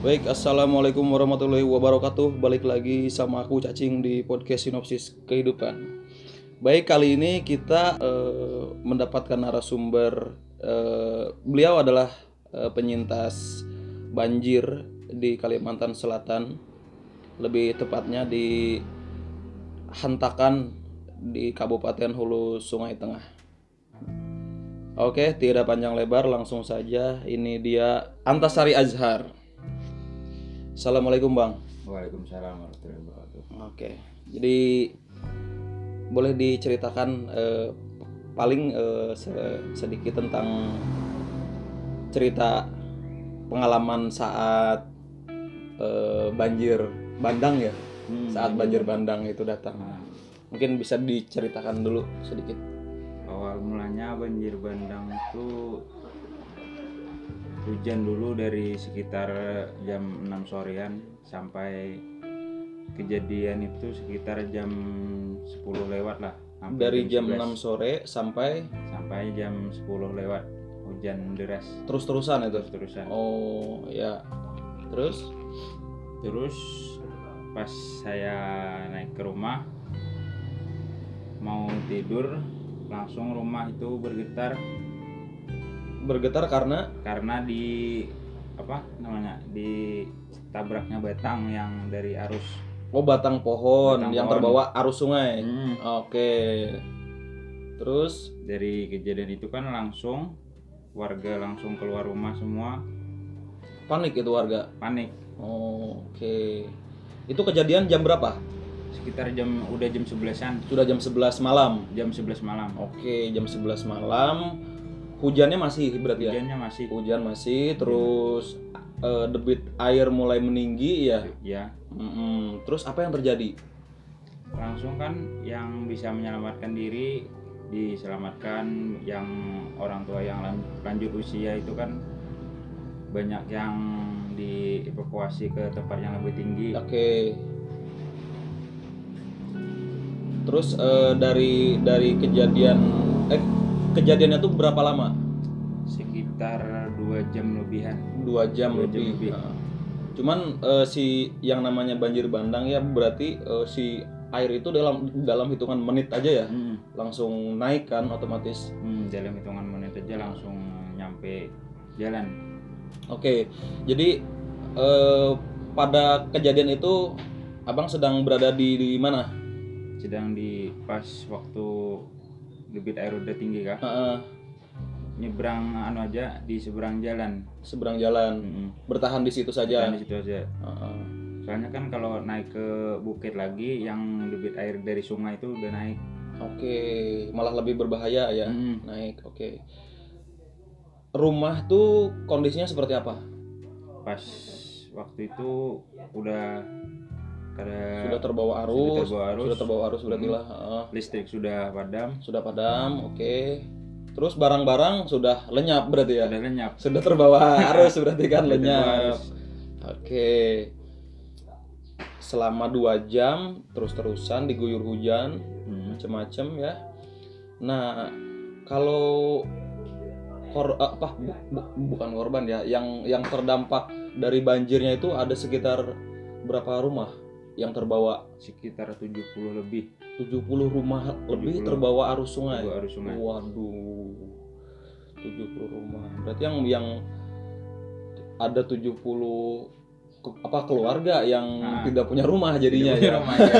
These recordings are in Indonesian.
Baik, assalamualaikum warahmatullahi wabarakatuh. Balik lagi sama aku Cacing di podcast Sinopsis Kehidupan. Baik, kali ini kita eh, mendapatkan narasumber. eh, beliau adalah eh, penyintas banjir di Kalimantan Selatan, lebih tepatnya di Hantakan di Kabupaten Hulu Sungai Tengah. Oke, tidak panjang lebar, langsung saja. Ini dia Antasari Azhar. Assalamualaikum Bang. Waalaikumsalam warahmatullahi wabarakatuh. Oke, jadi boleh diceritakan eh, paling eh, se- sedikit tentang cerita pengalaman saat eh, banjir bandang ya, Hmm, saat banjir bandang itu datang. Nah, Mungkin bisa diceritakan dulu sedikit. awal mulanya banjir bandang itu hujan dulu dari sekitar jam 6 sorean sampai kejadian itu sekitar jam 10 lewat lah. Dari jam 6 11. sore sampai sampai jam 10 lewat hujan deras terus-terusan itu. terus-terusan. Oh, ya. Terus Terus pas saya naik ke rumah mau tidur langsung rumah itu bergetar bergetar karena karena di apa namanya di tabraknya batang yang dari arus oh batang pohon Batang yang pohon. terbawa arus sungai. Hmm, Oke. Terus dari kejadian itu kan langsung warga langsung keluar rumah semua panik itu warga. panik Oh, Oke. Itu kejadian jam berapa? sekitar jam udah jam 11-an Sudah jam 11 malam. jam 11 malam Oke, jam 11 malam. Hujannya masih berarti ya? hujannya masih Hujan masih, terus eh, debit air mulai meninggi ya. ya Mm-mm. Terus apa yang terjadi? langsung kan yang bisa menyelamatkan diri diselamatkan yang orang tua yang lan- lanjut usia itu kan banyak yang dievakuasi ke tempat yang lebih tinggi Oke. Terus eh, dari dari kejadian eh kejadiannya tuh berapa lama? sekitar dua jam lebihan Dua jam Dua jam lebih. lebih. Nah, Cuman eh, si yang namanya banjir bandang ya berarti eh, si air itu dalam dalam hitungan menit aja ya Hmm, langsung naik kan otomatis. hmm, dalam hitungan menit aja langsung nyampe jalan Oke. Jadi eh, pada kejadian itu abang sedang berada di di mana? sedang di pas waktu debit air udah tinggi kak Heeh, nyebrang anu aja di seberang jalan seberang jalan. Hmm, Bertahan di situ saja. di situ aja Heeh. Soalnya kan kalau naik ke bukit lagi yang debit air dari sungai itu udah naik. Oke, malah lebih berbahaya ya. Mm. Naik, oke. Rumah tuh kondisinya seperti apa? Pas waktu itu udah kada Sudah terbawa arus. sudah terbawa arus. Sudah terbawa arus berarti Mm. lah. heeh. listrik sudah padam, Sudah padam, oke. Terus barang-barang sudah lenyap berarti ya? sudah lenyap. Sudah terbawa arus berarti kan Sudah lenyap. Oke. Selama dua jam terus-terusan diguyur hujan, Hmm. macem-macem ya. Nah, kalau kor apa bu- bu- bukan korban ya, yang yang terdampak dari banjirnya itu ada sekitar berapa rumah yang terbawa? Sekitar 70 lebih 70 rumah lebih 70. terbawa arus sungai. arus sungai. Waduh. 70 rumah. Berarti yang yang ada 70 ke- apa keluarga yang Nah. tidak punya rumah jadinya punya ya. rumah, ya.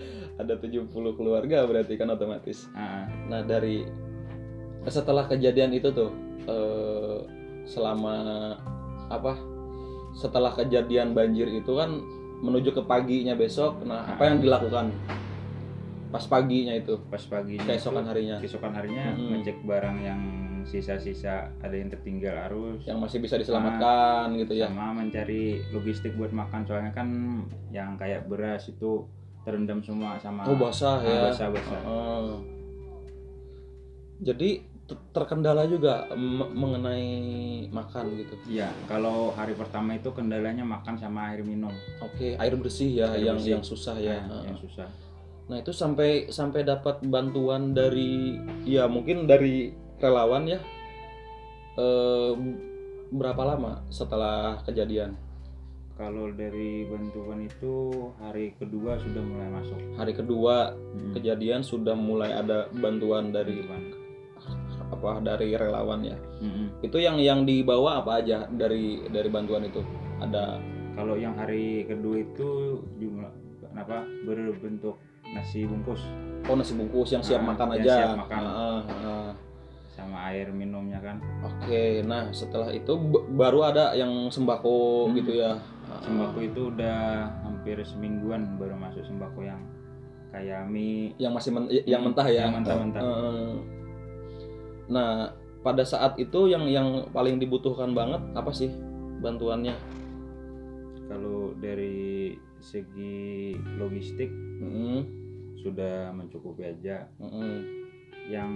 ada 70 keluarga berarti kan otomatis. Ah, Nah, dari setelah kejadian itu tuh eh, selama apa? Setelah kejadian banjir itu kan menuju ke paginya besok. Nah, apa yang dilakukan pas paginya itu? pas pagi Keesokan harinya keesokan harinya Mm-mm. ngecek barang yang sisa-sisa ada yang tertinggal arus yang masih bisa diselamatkan gitu ya. sama mencari logistik buat makan soalnya kan yang kayak beras itu terendam semua sama Oh, basah Ah, ya. basah basah Heeh. Jadi terkendala juga mengenai makan gitu. Iya, kalau hari pertama itu kendalanya makan sama air minum. Oke, air bersih ya Air yang bersih. yang susah ya. Heeh. yang susah. Nah itu sampai sampai dapat bantuan dari ya mungkin dari relawan ya. Eh, berapa lama setelah kejadian? kalau dari bantuan itu hari kedua sudah mulai masuk Hari kedua Mm-mm. kejadian sudah mulai ada bantuan dari Bantuan. Apa dari relawan ya. Mm-mm. Itu yang yang dibawa apa aja dari dari bantuan itu? Ada kalau yang hari kedua itu jumlah kenapa berbentuk nasi bungkus oh nasi bungkus yang siap Ah, makan yang aja. siap makan. Ah, ah. sama air minumnya kan Oke, nah setelah itu b- baru ada yang sembako Hmm. gitu ya. Ah, sembako itu udah hampir semingguan baru masuk sembako yang kayak mie yang masih men- yang Hmm, mentah ya. yang mentah-mentah. Eh, nah, pada saat itu yang yang paling dibutuhkan banget apa sih bantuannya? kalau dari segi logistik Mm-mm, sudah mencukupi aja mm-mm. yang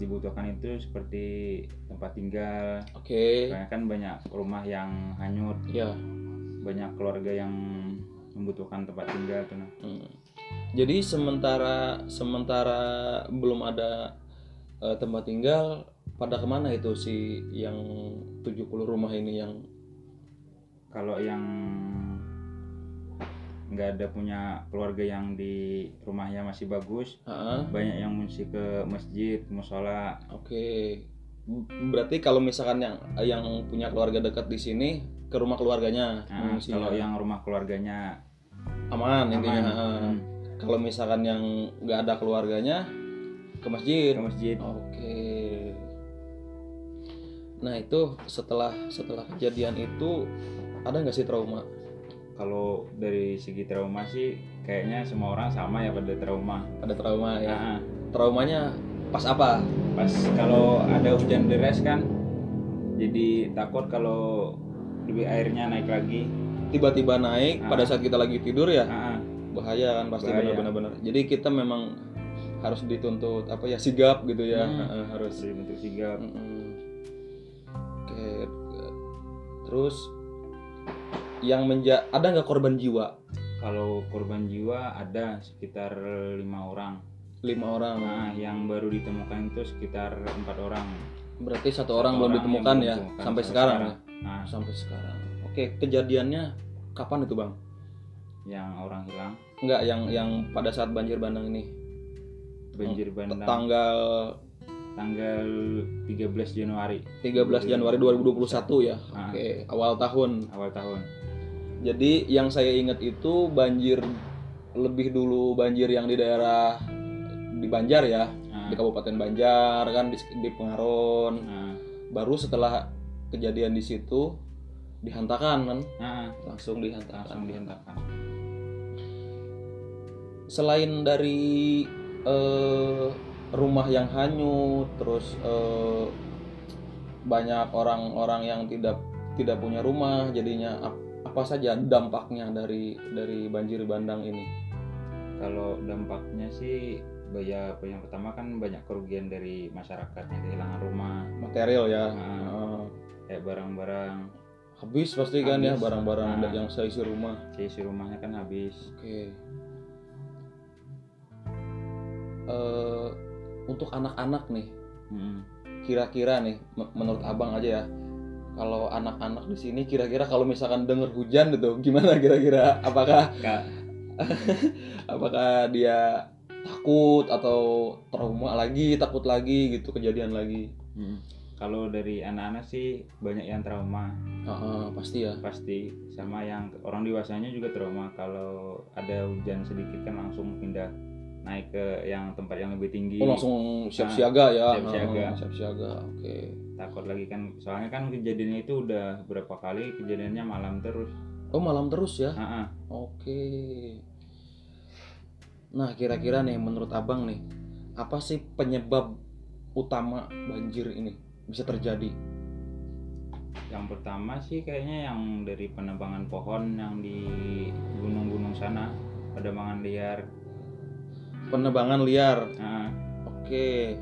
dibutuhkan itu seperti tempat tinggal Oke, Soalnya kan banyak rumah yang hanyut ya. banyak keluarga yang membutuhkan tempat tinggal tuh. Mm. Jadi sementara sementara belum ada eh, tempat tinggal, pada ke mana itu si yang 70 rumah ini yang kalau yang nggak ada punya keluarga yang di rumahnya masih bagus Ah, banyak yang mengungsi ke masjid musola Oke. B- Berarti kalau misalkan yang yang punya keluarga dekat di sini ke rumah keluarganya Nah, mengungsinya. kalau yang rumah keluarganya aman intinya. aman ah. hmm, Kalau misalkan yang nggak ada keluarganya ke masjid. ke masjid Oke. Nah itu setelah setelah kejadian itu ada nggak sih trauma? kalau dari segi trauma sih kayaknya semua orang sama ya pada trauma Ada trauma ya? Nah, Traumanya pas apa? pas kalau ada hujan deras kan jadi takut kalau lebih airnya naik lagi Tiba-tiba naik Ah. pada saat kita lagi tidur ya? Ah, ah. bahaya kan pasti benar-benar jadi kita memang harus dituntut apa ya sigap gitu ya. Hmm. Harus. Bentuk sigap. Mm-mm. oke terus yang menja ada nggak korban jiwa? Kalau korban jiwa ada sekitar lima orang. Lima orang. Nah yang baru ditemukan itu sekitar empat orang. Berarti satu, Satu orang belum orang ditemukan yang ya? belum ditemukan sampai sampai sekarang, sekarang. ya nah. Sampai sekarang. Oke kejadiannya kapan itu bang? Yang orang hilang? Nggak yang yang pada saat banjir bandang ini banjir bandang. Tanggal tanggal 13 Januari. 13 Januari 2021 ya. Ah. oke awal tahun. Awal tahun. Jadi yang saya ingat itu banjir lebih dulu banjir yang di daerah di Banjar ya, nah, di Kabupaten Banjar kan di, di Pengaron. nah, Baru setelah kejadian di situ dihantakan kan, nah, langsung dihantakan. langsung dihentakkan Selain dari eh, rumah yang hanyut, terus eh, banyak orang-orang yang tidak tidak punya rumah, jadinya ap- apa saja dampaknya dari dari banjir bandang ini? kalau dampaknya sih ya yang pertama kan banyak kerugian dari masyarakat yang kehilangan rumah Material ya. Ah. Heeh. kayak barang-barang habis pasti kan ya barang-barang Nah. yang seisi rumah. isi rumahnya kan habis Oke. Eh, untuk anak-anak nih, Mm. kira-kira nih, me- menurut abang aja ya, kalau anak-anak di sini kira-kira kalau misalkan denger hujan gitu, gimana kira-kira? Apakah apakah dia takut atau trauma lagi, takut lagi gitu, kejadian lagi? mm. kalau dari anak-anak sih banyak yang trauma Ah, ah, pasti ya. pasti sama yang orang dewasanya juga trauma kalau ada hujan sedikit kan langsung pindah naik ke yang tempat yang lebih tinggi Oh langsung siap siaga ya. siap siaga. Ah, siap siaga. Oke. takut lagi kan soalnya kan kejadiannya itu udah berapa kali kejadiannya malam terus Oh malam terus ya? Oke. Nah, kira-kira nih menurut Abang nih, apa sih penyebab utama banjir ini bisa terjadi? yang pertama sih kayaknya yang dari penebangan pohon yang di gunung-gunung sana penebangan liar Penebangan liar. Ah, Oke.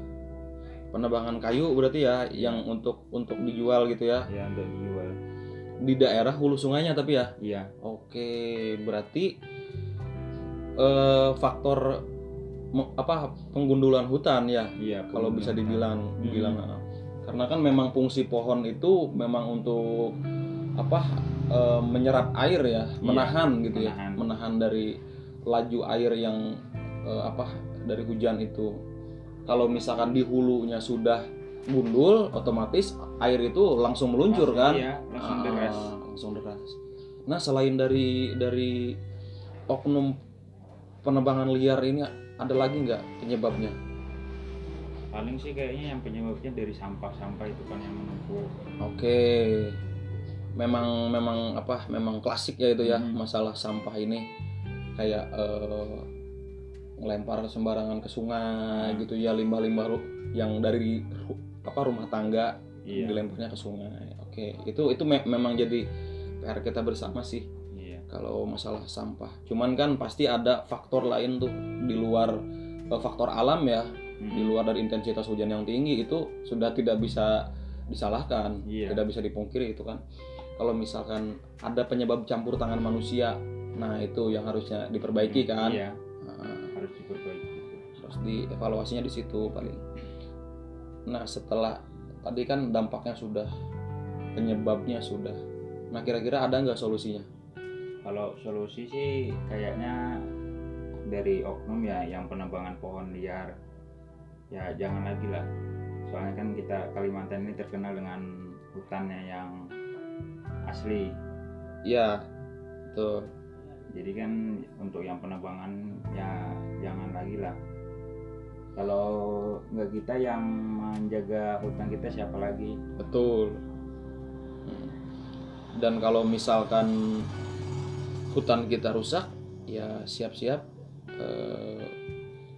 Penebangan kayu berarti ya yang untuk untuk dijual gitu ya ya udah dijual di daerah hulu sungainya tapi ya. iya Oke, berarti eh faktor apa penggundulan hutan ya iya kalau bisa dibilang Hmm. dibilang uh, karena kan memang fungsi pohon itu memang untuk apa eh, menyerap air ya, menahan gitu ya, menahan. menahan dari laju air yang eh, apa dari hujan itu. Kalau misalkan di hulunya sudah gundul, otomatis air itu langsung meluncur kan? Iya, langsung Ah, deras. langsung deras. Nah selain dari dari oknum penebangan liar ini ada lagi nggak penyebabnya? Paling sih kayaknya yang penyebabnya dari sampah-sampah itu kan yang menumpuk. Oke, memang memang apa? Memang klasik ya itu ya Mhm. masalah sampah ini kayak eh, ngelempar sembarangan ke sungai Hmm. gitu ya limbah-limbah yang dari apa rumah tangga Iya. dilemparnya ke sungai. Oke, itu itu me- memang jadi PR kita bersama sih. Iya. kalau masalah sampah. Cuman kan pasti ada faktor lain tuh di luar eh, faktor alam ya, Mm. di luar dari intensitas hujan yang tinggi itu sudah tidak bisa disalahkan, Iya. tidak bisa dipungkiri itu kan. Kalau misalkan ada penyebab campur tangan manusia, nah itu yang harusnya diperbaiki kan. Iya, Nah, harus diperbaiki. harus dievaluasinya di situ paling. Nah setelah tadi kan dampaknya sudah, penyebabnya sudah. Nah kira-kira ada nggak solusinya? Kalau solusi sih kayaknya dari oknum ya yang penebangan pohon liar ya jangan lagi lah. Soalnya kan kita Kalimantan ini terkenal dengan hutannya yang asli. Ya, tuh. Jadi kan untuk yang penebangan ya jangan lagi lah. Kalau nggak kita yang menjaga hutan kita siapa lagi? Betul. Dan kalau misalkan hutan kita rusak, ya siap-siap eh,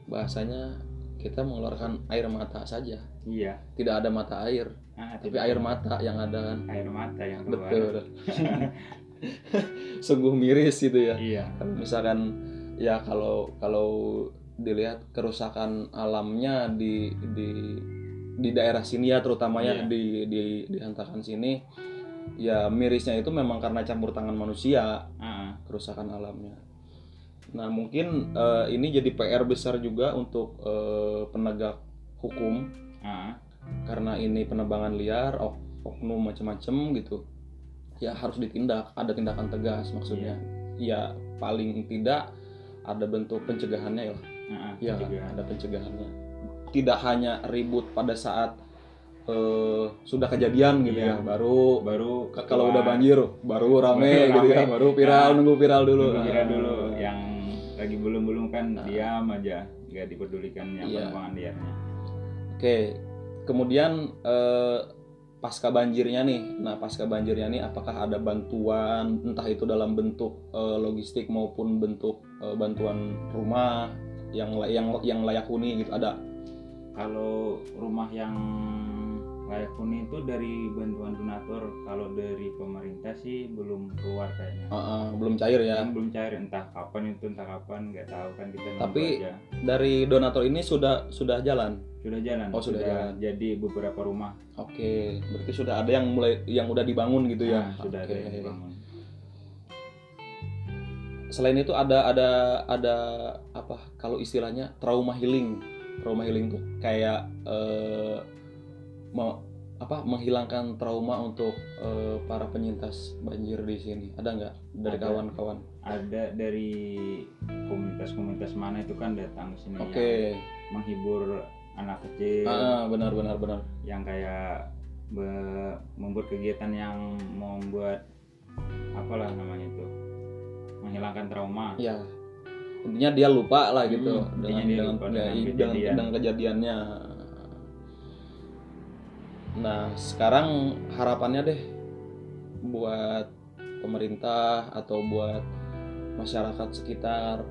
bahasanya kita mengeluarkan air mata saja. Iya. Tidak ada mata air, Ah, tapi air mata yang ada kan. air mata yang keluar. Betul. Sungguh miris gitu ya. Iya. Kalau misalkan ya kalau kalau dilihat kerusakan alamnya di di di daerah sini ya terutamanya Iya. di di di Hantakan sini ya mirisnya itu memang karena campur tangan manusia Ah, kerusakan alamnya. Nah mungkin eh, ini jadi PR besar juga untuk eh, penegak hukum ah, karena ini penebangan liar, ok- oknum macam-macam gitu. Ya harus ditindak, ada tindakan tegas maksudnya. Ya paling tidak ada bentuk pencegahannya ya. ah, Ya pencegahan. ada pencegahannya. Tidak hanya ribut pada saat eh, sudah kejadian gitu Iya. ya, baru baru kalau udah banjir baru rame Baru gitu ya rame. baru viral Nah, nunggu viral dulu dulu kira Ah. dulu yang lagi belum belum kan Nah. diam aja nggak dipedulikan yang Iya. liarnya oke kemudian eh, pasca banjirnya nih. Nah pasca banjirnya nih apakah ada bantuan entah itu dalam bentuk eh, logistik maupun bentuk eh, bantuan rumah yang yang yang layak huni gitu ada? Kalau rumah yang layak huni itu dari bantuan donatur. Kalau dari pemerintah sih belum keluar kayaknya. Ah, ah, belum cair ya? Yang belum cair entah kapan itu entah kapan nggak tahu kan kita Tapi- aja. dari donatur ini sudah sudah jalan? Sudah jalan Oh, sudah jalan. jadi beberapa rumah. Oke berarti sudah ada yang mulai yang udah dibangun gitu ya? Nah, sudah ada Oke. yang dibangun. Selain itu ada ada ada apa kalau istilahnya trauma healing. Trauma healing tuh kayak eh, me- apa menghilangkan trauma untuk eh, para penyintas banjir di sini. Ada nggak? Dari kawan-kawan. Ada dari komunitas-komunitas mana itu kan datang ke sini oke. yang menghibur anak kecil. Ah benar benar benar. Yang kayak be- membuat kegiatan yang membuat apalah namanya itu menghilangkan trauma. Ya. Intinya dia lupa lah gitu. Hmm, dengan dia dengan, lupa. ya, dengan dengan, kejadian. dengan kejadiannya nah sekarang harapannya deh buat pemerintah atau buat masyarakat sekitar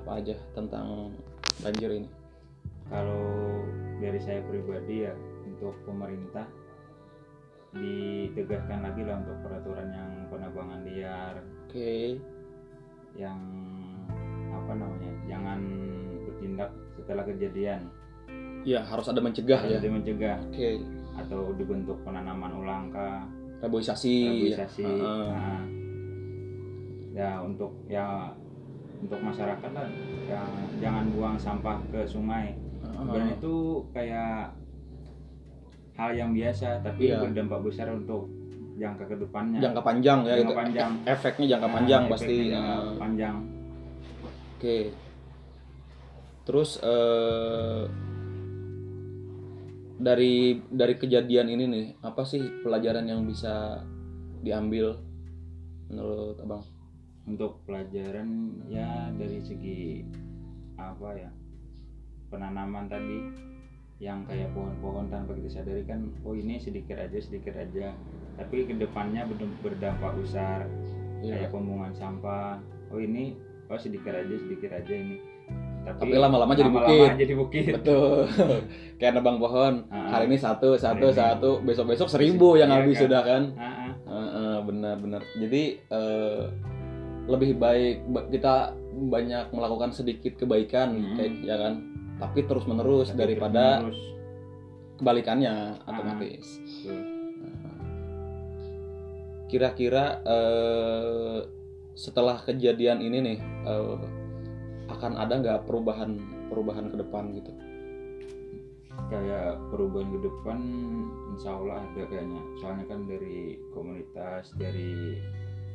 apa aja tentang banjir ini? Kalau dari saya pribadi ya untuk pemerintah ditegakkan lagi lah untuk peraturan yang penebangan liar. Oke. Yang apa namanya jangan bertindak setelah kejadian. Ya harus ada mencegah ya. Harus mencegah. Oke atau dibentuk penanaman ulang kah? Reboisasi. Reboisasi. Ya. Heeh. Nah, ya untuk ya untuk masyarakat lah. Ya, jangan buang sampah ke sungai. Sebenarnya itu kayak hal yang biasa tapi Iya. berdampak besar untuk jangka ke depannya. Jangka panjang ya Jangka itu panjang. efeknya jangka Nah, panjang efeknya pasti. jangka Nah, panjang. Oke. Terus eh, dari dari kejadian ini nih apa sih pelajaran yang bisa diambil menurut abang? Untuk pelajaran ya dari segi apa ya penanaman tadi yang kayak pohon-pohon tanpa kita sadari kan oh ini sedikit aja sedikit aja. Tapi ke depannya berdampak besar Iya. kayak pembuangan sampah. Oh ini oh sedikit aja sedikit aja ini Tapi lama-lama jadi lama-lama bukit. jadi bukit betul kayak nebang pohon Ah. hari ini satu satu ini. satu besok besok seribu yang Iya habis kan? sudah kan Ah, ah. Heeh, benar benar jadi eh, lebih baik ba- kita banyak melakukan sedikit kebaikan Mhm. kayak ya kan tapi terus menerus Tapi daripada terus-menerus. kebalikannya Ah. otomatis. Nah, kira-kira eh, setelah kejadian ini nih eh, akan ada nggak perubahan perubahan ke depan gitu? Kayak perubahan ke depan insya Allah ada kayaknya. Soalnya kan dari komunitas dari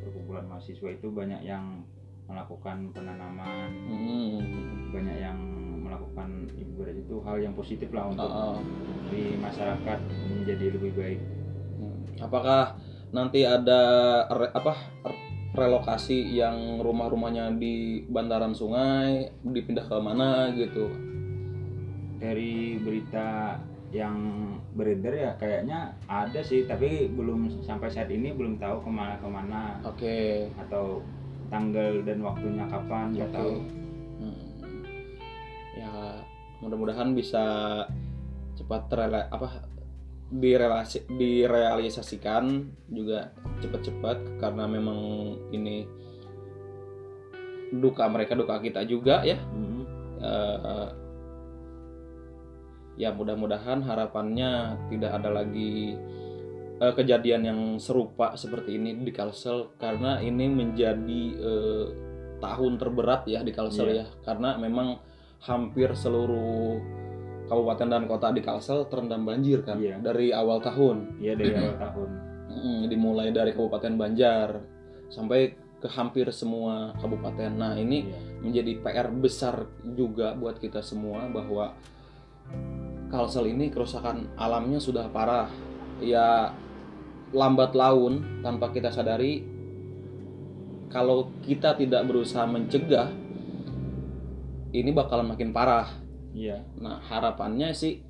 perkumpulan mahasiswa itu banyak yang melakukan penanaman. Hmm. banyak yang melakukan ibarat itu hal yang positif lah untuk di masyarakat menjadi lebih baik. Hmm. Apakah nanti ada apa relokasi yang rumah-rumahnya di bantaran sungai dipindah ke mana gitu? dari berita yang beredar ya kayaknya ada sih tapi belum sampai saat ini belum tahu ke mana ke mana Oke. atau tanggal dan waktunya kapan nggak Oke. tahu Hmm. Ya mudah-mudahan bisa cepat terela apa direlasi direalisasikan juga cepat-cepat karena memang ini duka mereka duka kita juga ya Mhm. Eh, ya mudah-mudahan harapannya tidak ada lagi eh, kejadian yang serupa seperti ini di Kalsel karena ini menjadi eh, tahun terberat ya di Kalsel Iya. ya karena memang hampir seluruh kabupaten dan kota di Kalsel terendam banjir kan Iya. dari awal tahun Iya dari awal tahun. Mm, dimulai dari Kabupaten Banjar sampai ke hampir semua kabupaten. Nah, ini Iya. menjadi PR besar juga buat kita semua bahwa Kalsel ini kerusakan alamnya sudah parah. Ya lambat laun tanpa kita sadari kalau kita tidak berusaha mencegah ini bakalan makin parah. Iya. Nah, harapannya sih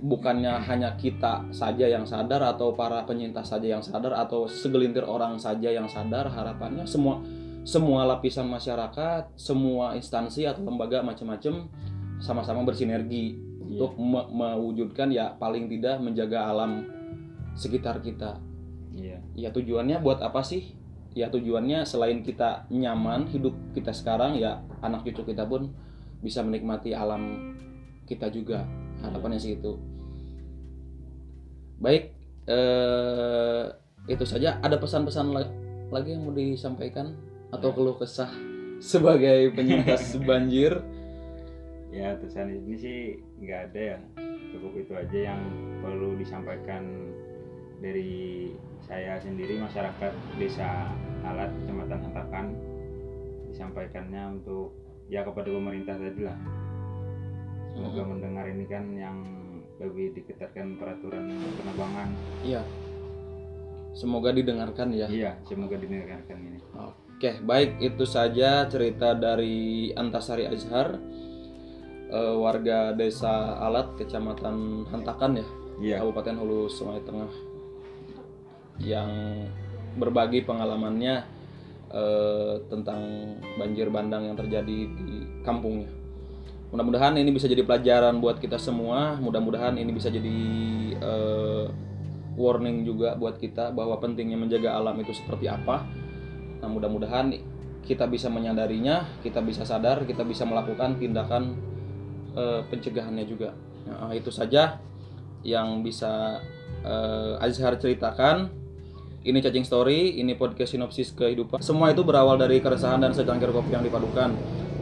bukannya hanya kita saja yang sadar atau para penyintas saja yang sadar atau segelintir orang saja yang sadar harapannya semua semua lapisan masyarakat semua instansi atau lembaga macam-macam sama-sama bersinergi Iya. untuk me- mewujudkan ya paling tidak menjaga alam sekitar kita Iya. ya tujuannya buat apa sih ya tujuannya selain kita nyaman hidup kita sekarang ya anak cucu kita pun bisa menikmati alam kita juga harapannya sih itu. Baik eh, itu saja. Ada pesan-pesan la- lagi yang mau disampaikan? Atau Ya. keluh kesah sebagai penyintas banjir? Ya tulisan ini sih nggak ada ya. Cukup itu aja yang perlu disampaikan dari saya sendiri masyarakat desa Alat Kecamatan Hentakan. Disampaikannya untuk ya kepada pemerintah tadi lah. Semoga mendengar ini kan yang lebih diketatkan peraturan penerbangan. iya semoga didengarkan ya Iya, semoga didengarkan ini. Oke, baik itu saja cerita dari Antasari Azhar, eh, warga desa Alat, kecamatan Hantakan ya, Iya. Kabupaten Hulu Sungai Tengah, yang berbagi pengalamannya eh, tentang banjir bandang yang terjadi di kampungnya. Mudah-mudahan ini bisa jadi pelajaran buat kita semua. Mudah-mudahan ini bisa jadi eh, warning juga buat kita bahwa pentingnya menjaga alam itu seperti apa. Nah, mudah-mudahan kita bisa menyadarinya, kita bisa sadar, kita bisa melakukan tindakan eh, pencegahannya juga. Nah, itu saja yang bisa eh, Azhar ceritakan. Ini cacing story, ini podcast sinopsis kehidupan. Semua itu berawal dari keresahan dan secangkir kopi yang dipadukan.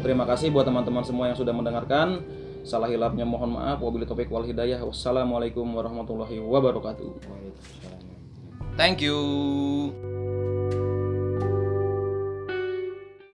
Terima kasih buat teman-teman semua yang sudah mendengarkan. Salah hilapnya mohon maaf. Wabillahi taufiq wal hidayah. Wassalamualaikum warahmatullahi wabarakatuh. Thank you.